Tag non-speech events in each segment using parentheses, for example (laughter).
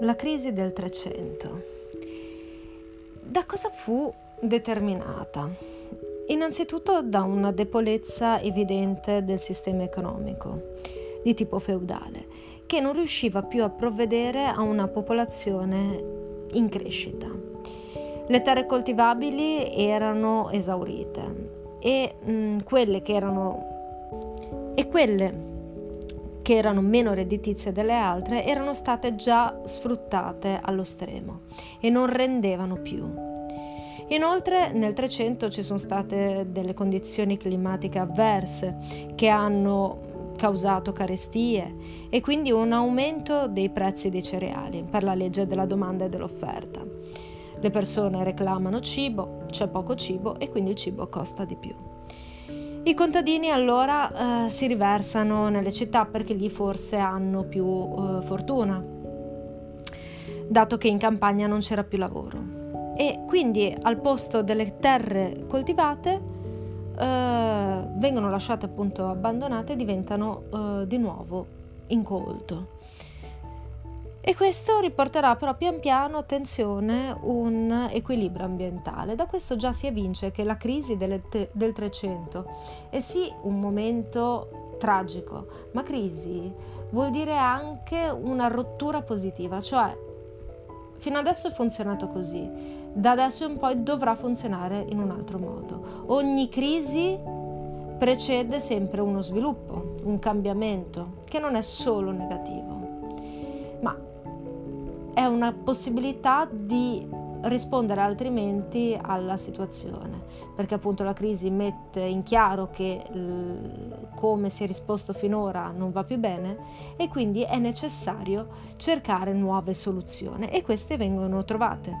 La crisi del 300. Da cosa fu determinata? Innanzitutto da una debolezza evidente del sistema economico di tipo feudale, che non riusciva più a provvedere a una popolazione in crescita. Le terre coltivabili erano esaurite e mh, mm, quelle che erano e quelle che erano meno redditizie delle altre, erano state già sfruttate allo stremo e non rendevano più. Inoltre nel 300 ci sono state delle condizioni climatiche avverse che hanno causato carestie e quindi un aumento dei prezzi dei cereali per la legge della domanda e dell'offerta. Le persone reclamano cibo, c'è poco cibo e quindi il cibo costa di più. I contadini allora eh, si riversano nelle città perché lì forse hanno più eh, fortuna, dato che in campagna non c'era più lavoro. E quindi al posto delle terre coltivate eh, vengono lasciate appunto abbandonate e diventano eh, di nuovo incolto. E questo riporterà però pian piano, attenzione, un equilibrio ambientale. Da questo già si evince che la crisi del, del 300 è sì un momento tragico, ma crisi vuol dire anche una rottura positiva, cioè fino adesso è funzionato così, da adesso in poi dovrà funzionare in un altro modo. Ogni crisi precede sempre uno sviluppo, un cambiamento, che non è solo negativo. È una possibilità di rispondere altrimenti alla situazione, perché appunto la crisi mette in chiaro che l- come si è risposto finora non va più bene e quindi è necessario cercare nuove soluzioni e queste vengono trovate.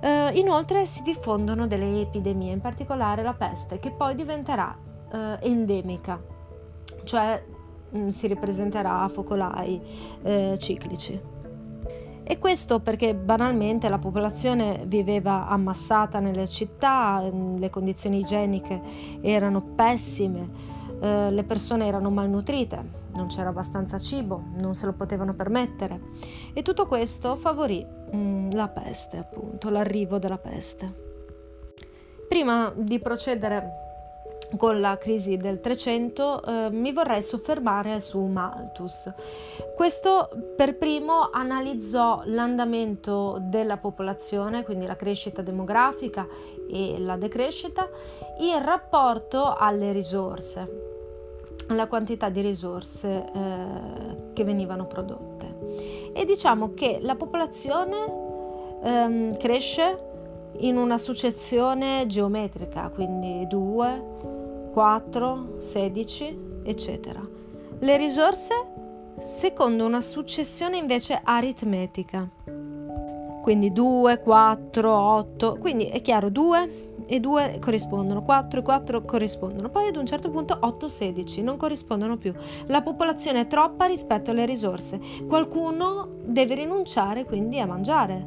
Uh, inoltre si diffondono delle epidemie, in particolare la peste, che poi diventerà uh, endemica, cioè mh, mm, si ripresenterà a focolai uh, ciclici. E questo perché banalmente la popolazione viveva ammassata nelle città, mm, le condizioni igieniche erano pessime, eh, le persone erano malnutrite, non c'era abbastanza cibo, non se lo potevano permettere e tutto questo favorì mh, mm, la peste, appunto, l'arrivo della peste. Prima di procedere con la crisi del 300 eh, mi vorrei soffermare su Malthus. Questo per primo analizzò l'andamento della popolazione, quindi la crescita demografica e la decrescita, in rapporto alle risorse, alla quantità di risorse eh, che venivano prodotte. E diciamo che la popolazione ehm, cresce in una successione geometrica, quindi 2, 4, 16, eccetera. Le risorse secondo una successione invece aritmetica. Quindi 2, 4, 8, quindi è chiaro 2 e 2 corrispondono, 4 e 4 corrispondono, poi ad un certo punto 8, 16 non corrispondono più. La popolazione è troppa rispetto alle risorse, qualcuno deve rinunciare quindi a mangiare.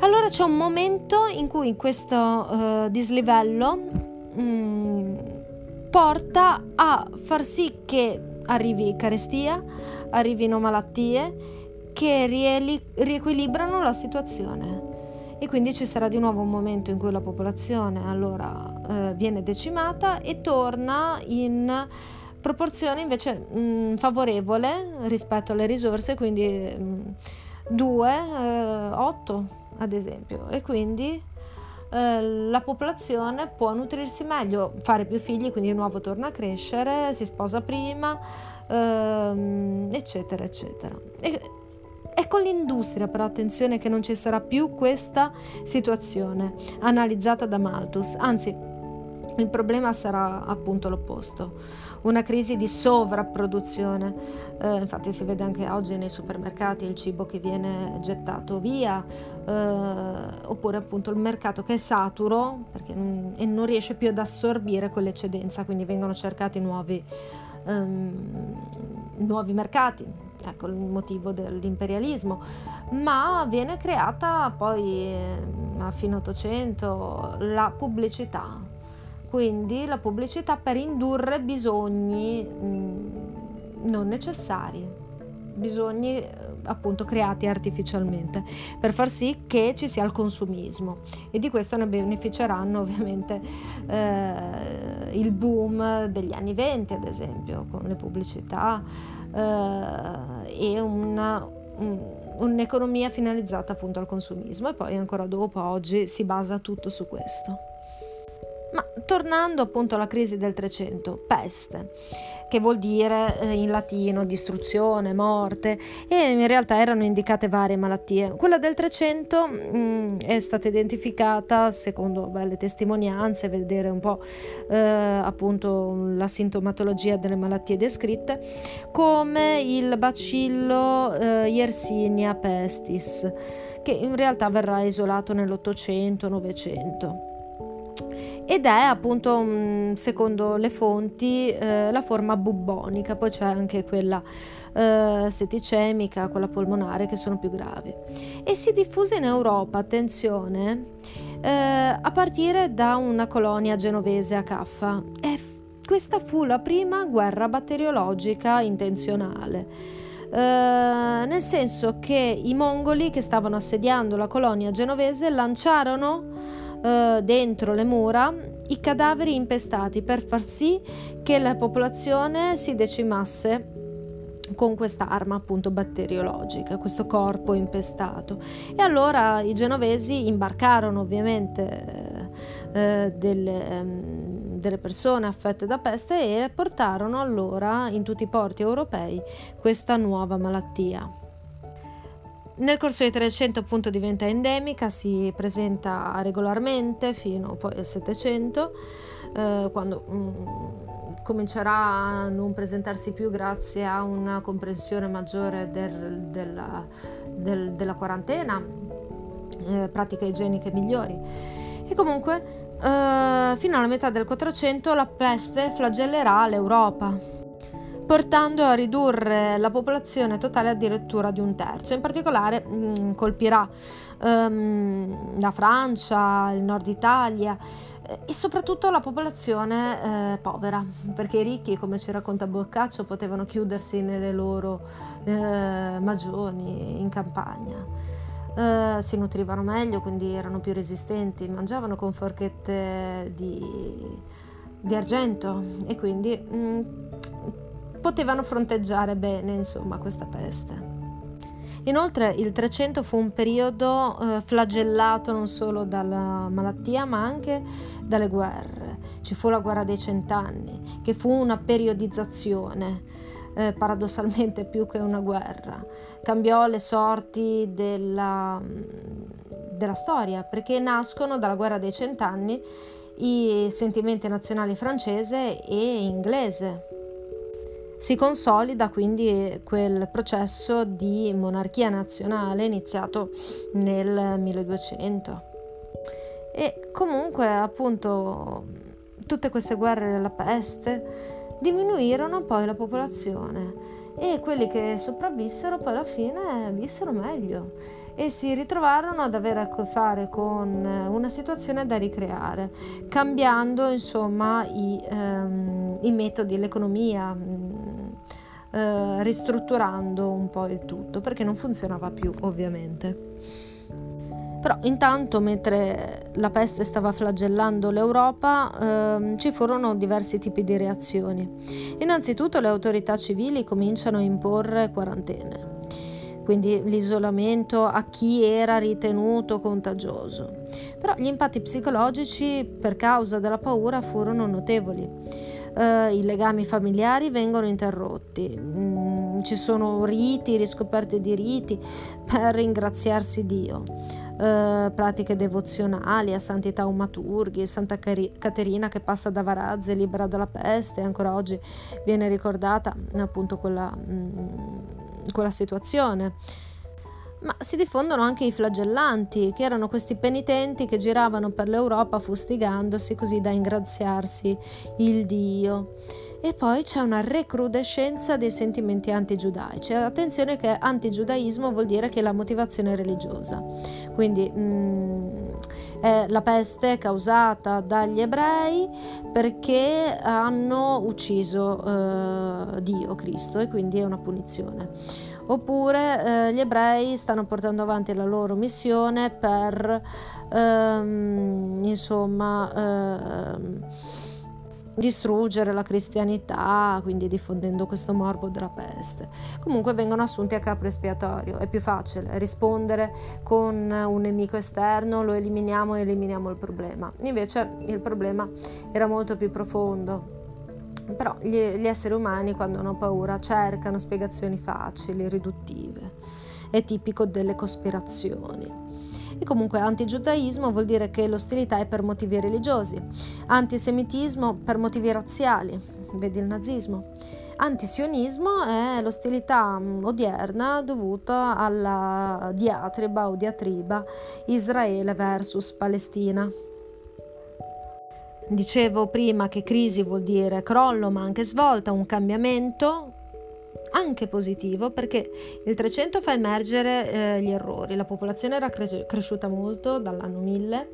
Allora c'è un momento in cui questo uh, dislivello mm, porta a far sì che arrivi carestia, arrivino malattie che rieli- riequilibrano la situazione. E quindi ci sarà di nuovo un momento in cui la popolazione allora eh, viene decimata e torna in proporzione invece mh, favorevole rispetto alle risorse, quindi 2, eh, 8 ad esempio. E quindi eh, la popolazione può nutrirsi meglio, fare più figli, quindi di nuovo torna a crescere, si sposa prima, ehm, eccetera, eccetera. E, è con l'industria però attenzione che non ci sarà più questa situazione analizzata da Malthus, anzi il problema sarà appunto l'opposto. Una crisi di sovrapproduzione. Eh, infatti si vede anche oggi nei supermercati il cibo che viene gettato via, eh, oppure appunto il mercato che è saturo mm, e non riesce più ad assorbire quell'eccedenza, quindi vengono cercati nuovi, ehm, nuovi mercati, ecco il motivo dell'imperialismo, ma viene creata poi a fine 800 la pubblicità quindi la pubblicità per indurre bisogni mm, non necessari, bisogni eh, appunto creati artificialmente per far sì che ci sia il consumismo. E di questo ne beneficeranno (laughs) ovviamente eh, il boom degli anni 20 ad esempio con le pubblicità eh, e una, un, un'economia finalizzata appunto al consumismo. E poi ancora dopo oggi si basa tutto su questo. Ma tornando appunto alla crisi del 300, peste, che vuol dire eh, in latino distruzione, morte, e in realtà erano indicate varie malattie. Quella del 300 mh, mm, è stata identificata, secondo beh, le testimonianze, vedere un po' eh, appunto la sintomatologia delle malattie descritte, come il bacillo eh, Yersinia pestis, che in realtà verrà isolato nell'Ottocento-Novecento ed è appunto mm, secondo le fonti eh, la forma bubbonica, poi c'è anche quella eh, setticemica, quella polmonare che sono più gravi e si diffuse in Europa, attenzione, eh, a partire da una colonia genovese a Caffa e questa fu la prima guerra batteriologica intenzionale. Uh, nel senso che i mongoli che stavano assediando la colonia genovese lanciarono eh, dentro le mura i cadaveri impestati per far sì che la popolazione si decimasse con questa arma appunto batteriologica, questo corpo impestato. E allora i genovesi imbarcarono ovviamente eh, eh delle, ehm, delle persone affette da peste e portarono allora in tutti i porti europei questa nuova malattia. Nel corso dei 300 appunto diventa endemica, si presenta regolarmente fino poi al 700, eh, quando mm, comincerà a non presentarsi più grazie a una comprensione maggiore del, della, del, della, quarantena, eh, pratiche igieniche migliori. E comunque eh, fino alla metà del 400 la peste flagellerà l'Europa portando a ridurre la popolazione totale addirittura di un terzo. In particolare mh, mm, colpirà um, la Francia, il nord Italia eh, e soprattutto la popolazione eh, povera, perché i ricchi, come ci racconta Boccaccio, potevano chiudersi nelle loro eh, magioni in campagna. Uh, si nutrivano meglio, quindi erano più resistenti, mangiavano con forchette di, di argento e quindi mh, mm, potevano fronteggiare bene insomma questa peste. Inoltre il 300 fu un periodo eh, flagellato non solo dalla malattia ma anche dalle guerre. Ci fu la guerra dei cent'anni, che fu una periodizzazione, eh, paradossalmente più che una guerra. Cambiò le sorti della, della storia perché nascono dalla guerra dei cent'anni i sentimenti nazionali francese e inglese si consolida quindi quel processo di monarchia nazionale iniziato nel 1200. E comunque appunto tutte queste guerre della peste diminuirono poi la popolazione e quelli che sopravvissero poi alla fine vissero meglio e si ritrovarono ad avere a che fare con una situazione da ricreare, cambiando insomma i, ehm, i metodi, l'economia, eh, ristrutturando un po' il tutto perché non funzionava più ovviamente. Però intanto, mentre la peste stava flagellando l'Europa, ehm, ci furono diversi tipi di reazioni. Innanzitutto le autorità civili cominciano a imporre quarantene, quindi l'isolamento a chi era ritenuto contagioso. Però gli impatti psicologici per causa della paura furono notevoli eh, i legami familiari vengono interrotti, mm, ci sono riti, riscoperte di riti per ringraziarsi Dio. Uh, pratiche devozionali a Santi Taumaturghi, Santa Caterina che passa da Varazze libera dalla peste, ancora oggi viene ricordata appunto quella, mm, quella situazione ma si diffondono anche i flagellanti, che erano questi penitenti che giravano per l'Europa fustigandosi così da ingraziarsi il Dio. E poi c'è una recrudescenza dei sentimenti antigiudaici. Attenzione che antigiudaismo vuol dire che la motivazione è religiosa. Quindi mh, È la peste causata dagli ebrei perché hanno ucciso eh, Dio, Cristo, e quindi è una punizione. Oppure eh, gli ebrei stanno portando avanti la loro missione per, ehm, insomma, ehm, distruggere la cristianità, quindi diffondendo questo morbo della peste. Comunque vengono assunti a capo espiatorio, è più facile rispondere con un nemico esterno, lo eliminiamo e eliminiamo il problema. Invece il problema era molto più profondo. Però gli, gli esseri umani quando hanno paura cercano spiegazioni facili, riduttive. È tipico delle cospirazioni. E comunque antigiudaismo vuol dire che l'ostilità è per motivi religiosi, antisemitismo per motivi razziali, vedi il nazismo. Antisionismo è l'ostilità mm, odierna dovuta alla diatriba o diatriba Israele versus Palestina. Dicevo prima che crisi vuol dire crollo ma anche svolta, un cambiamento, anche positivo perché il 300 fa emergere eh, gli errori, la popolazione era cre- cresciuta molto dall'anno 1000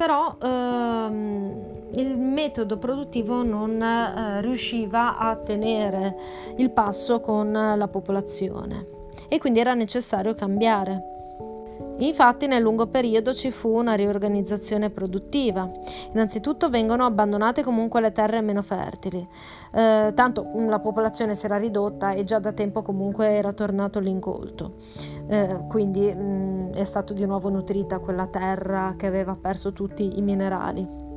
però ehm, il metodo produttivo non eh, riusciva a tenere il passo con la popolazione e quindi era necessario cambiare. Infatti nel lungo periodo ci fu una riorganizzazione produttiva. Innanzitutto vengono abbandonate comunque le terre meno fertili, eh, tanto la popolazione si era ridotta e già da tempo comunque era tornato l'incolto. Eh, quindi mh, mm, è stata di nuovo nutrita quella terra che aveva perso tutti i minerali.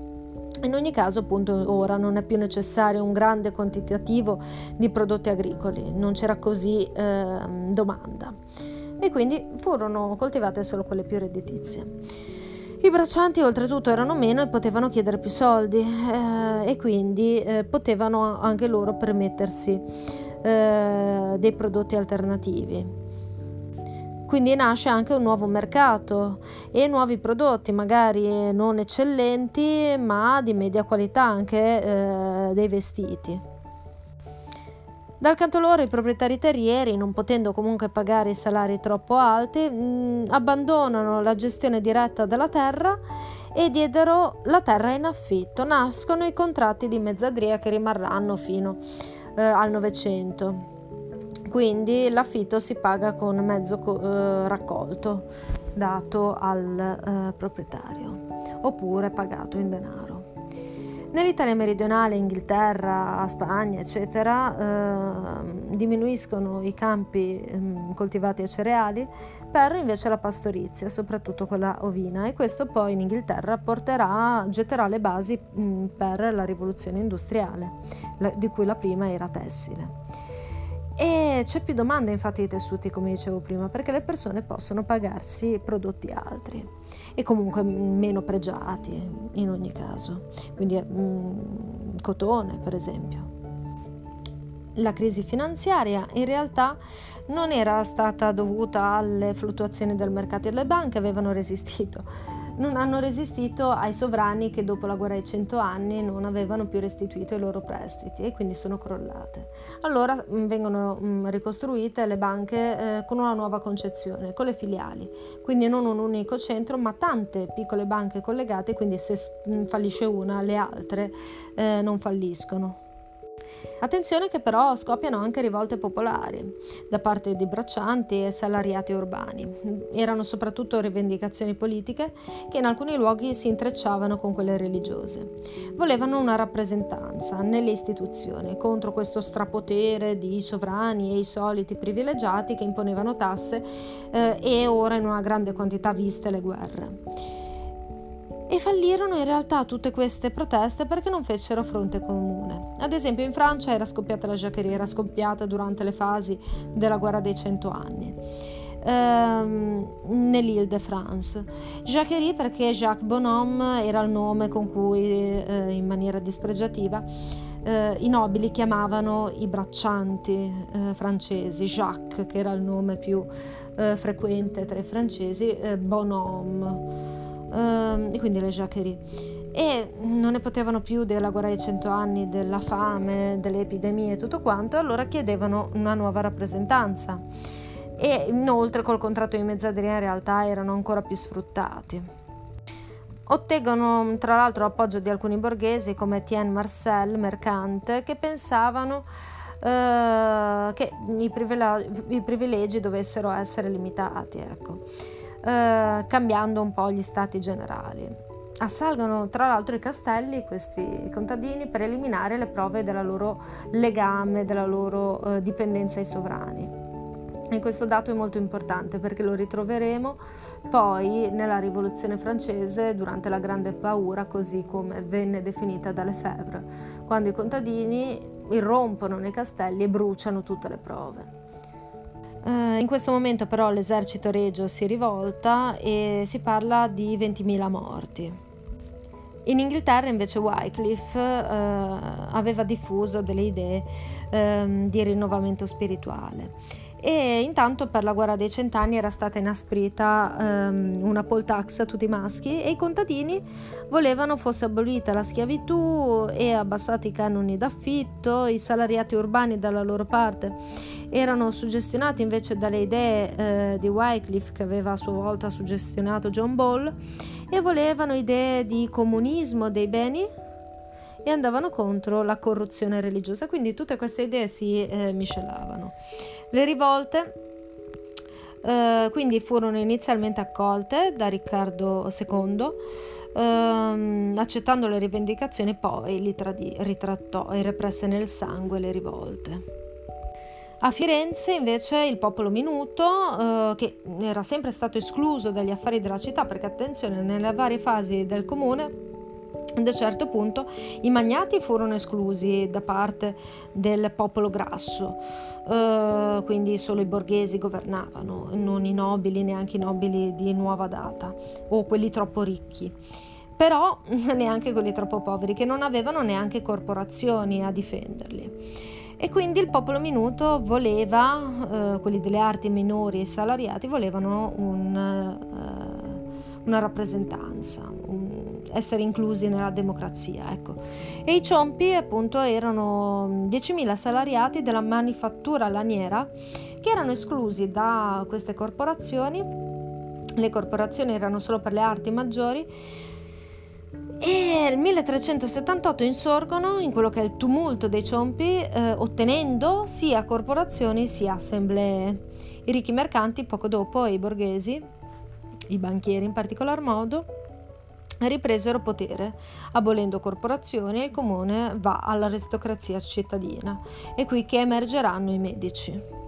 In ogni caso, appunto, ora non è più necessario un grande quantitativo di prodotti agricoli, non c'era così eh, domanda e quindi furono coltivate solo quelle più redditizie. I braccianti oltretutto erano meno e potevano chiedere più soldi eh, e quindi eh, potevano anche loro permettersi eh, dei prodotti alternativi. Quindi nasce anche un nuovo mercato e nuovi prodotti, magari non eccellenti, ma di media qualità, anche eh, dei vestiti. Dal canto loro i proprietari terrieri, non potendo comunque pagare i salari troppo alti, mh, mm, abbandonano la gestione diretta della terra e diedero la terra in affitto. Nascono i contratti di mezzadria che rimarranno fino eh, al Novecento. Quindi l'affitto si paga con mezzo eh, raccolto dato al eh, proprietario oppure pagato in denaro. Nell'Italia meridionale, Inghilterra, Spagna, eccetera, eh, diminuiscono i campi eh, coltivati a cereali per invece la pastorizia, soprattutto quella ovina, e questo poi in Inghilterra porterà, getterà le basi mh, per la rivoluzione industriale, la, di cui la prima era tessile. E c'è più domanda infatti di tessuti, come dicevo prima, perché le persone possono pagarsi prodotti altri e comunque meno pregiati in ogni caso, quindi mm, cotone per esempio. La crisi finanziaria in realtà non era stata dovuta alle fluttuazioni del mercato e le banche avevano resistito non hanno resistito ai sovrani che dopo la guerra dei cento anni non avevano più restituito i loro prestiti e quindi sono crollate. Allora mm, vengono mm, ricostruite le banche eh, con una nuova concezione, con le filiali, quindi non un unico centro ma tante piccole banche collegate, quindi se mm, fallisce una le altre eh, non falliscono. Attenzione che però scoppiano anche rivolte popolari da parte di braccianti e salariati urbani. Erano soprattutto rivendicazioni politiche che in alcuni luoghi si intrecciavano con quelle religiose. Volevano una rappresentanza nelle istituzioni contro questo strapotere di sovrani e i soliti privilegiati che imponevano tasse eh, e ora in una grande quantità viste le guerre e fallirono in realtà tutte queste proteste perché non fecero fronte comune. Ad esempio in Francia era scoppiata la Jacquerie, era scoppiata durante le fasi della guerra dei cento anni. Ehm, nell'Île de France. Jacquerie perché Jacques Bonhomme era il nome con cui eh, in maniera dispregiativa eh, i nobili chiamavano i braccianti eh, francesi, Jacques che era il nome più eh, frequente tra i francesi, eh, Bonhomme uh, e quindi le Jacquerie. E non ne potevano più della guerra dei cento anni, della fame, delle epidemie e tutto quanto, allora chiedevano una nuova rappresentanza. E inoltre col contratto di mezzadria in realtà erano ancora più sfruttati. Ottengono tra l'altro l'appoggio di alcuni borghesi come Etienne Marcel, mercante, che pensavano eh, che i privilegi, i privilegi, dovessero essere limitati, ecco, eh, cambiando un po' gli stati generali. Assalgono tra l'altro i castelli questi contadini per eliminare le prove della loro legame, della loro eh, dipendenza ai sovrani. E questo dato è molto importante perché lo ritroveremo poi nella rivoluzione francese durante la grande paura, così come venne definita da Lefebvre, quando i contadini irrompono nei castelli e bruciano tutte le prove. Uh, in questo momento però l'esercito regio si rivolta e si parla di 20.000 morti. In Inghilterra invece Wycliffe uh, aveva diffuso delle idee uh, di rinnovamento spirituale e intanto per la guerra dei cent'anni era stata inasprita um, una poll tax a tutti i maschi e i contadini volevano fosse abolita la schiavitù e abbassati i canoni d'affitto, i salariati urbani dalla loro parte erano suggestionati invece dalle idee eh, di Wycliffe che aveva a sua volta suggestionato John Ball e volevano idee di comunismo dei beni e andavano contro la corruzione religiosa, quindi tutte queste idee si eh, miscelavano. Le rivolte eh, quindi furono inizialmente accolte da Riccardo II, ehm, accettando le rivendicazioni, poi li tradi- ritrattò e represse nel sangue le rivolte. A Firenze invece il popolo minuto, eh, che era sempre stato escluso dagli affari della città, perché attenzione, nelle varie fasi del comune ad un certo punto i magnati furono esclusi da parte del popolo grasso, eh, quindi solo i borghesi governavano, non i nobili, neanche i nobili di nuova data o quelli troppo ricchi. Però (laughs) neanche quelli troppo poveri, che non avevano neanche corporazioni a difenderli. E quindi il popolo minuto voleva, eh, quelli delle arti minori e salariati, volevano un, eh, una rappresentanza, essere inclusi nella democrazia. Ecco. E i ciompi appunto erano 10.000 salariati della manifattura laniera che erano esclusi da queste corporazioni. Le corporazioni erano solo per le arti maggiori. E nel 1378 insorgono in quello che è il tumulto dei ciompi, eh, ottenendo sia corporazioni sia assemblee. I ricchi mercanti poco dopo e i borghesi, i banchieri in particolar modo, ripresero potere, abolendo corporazioni il comune va all'aristocrazia cittadina. È qui che emergeranno i medici.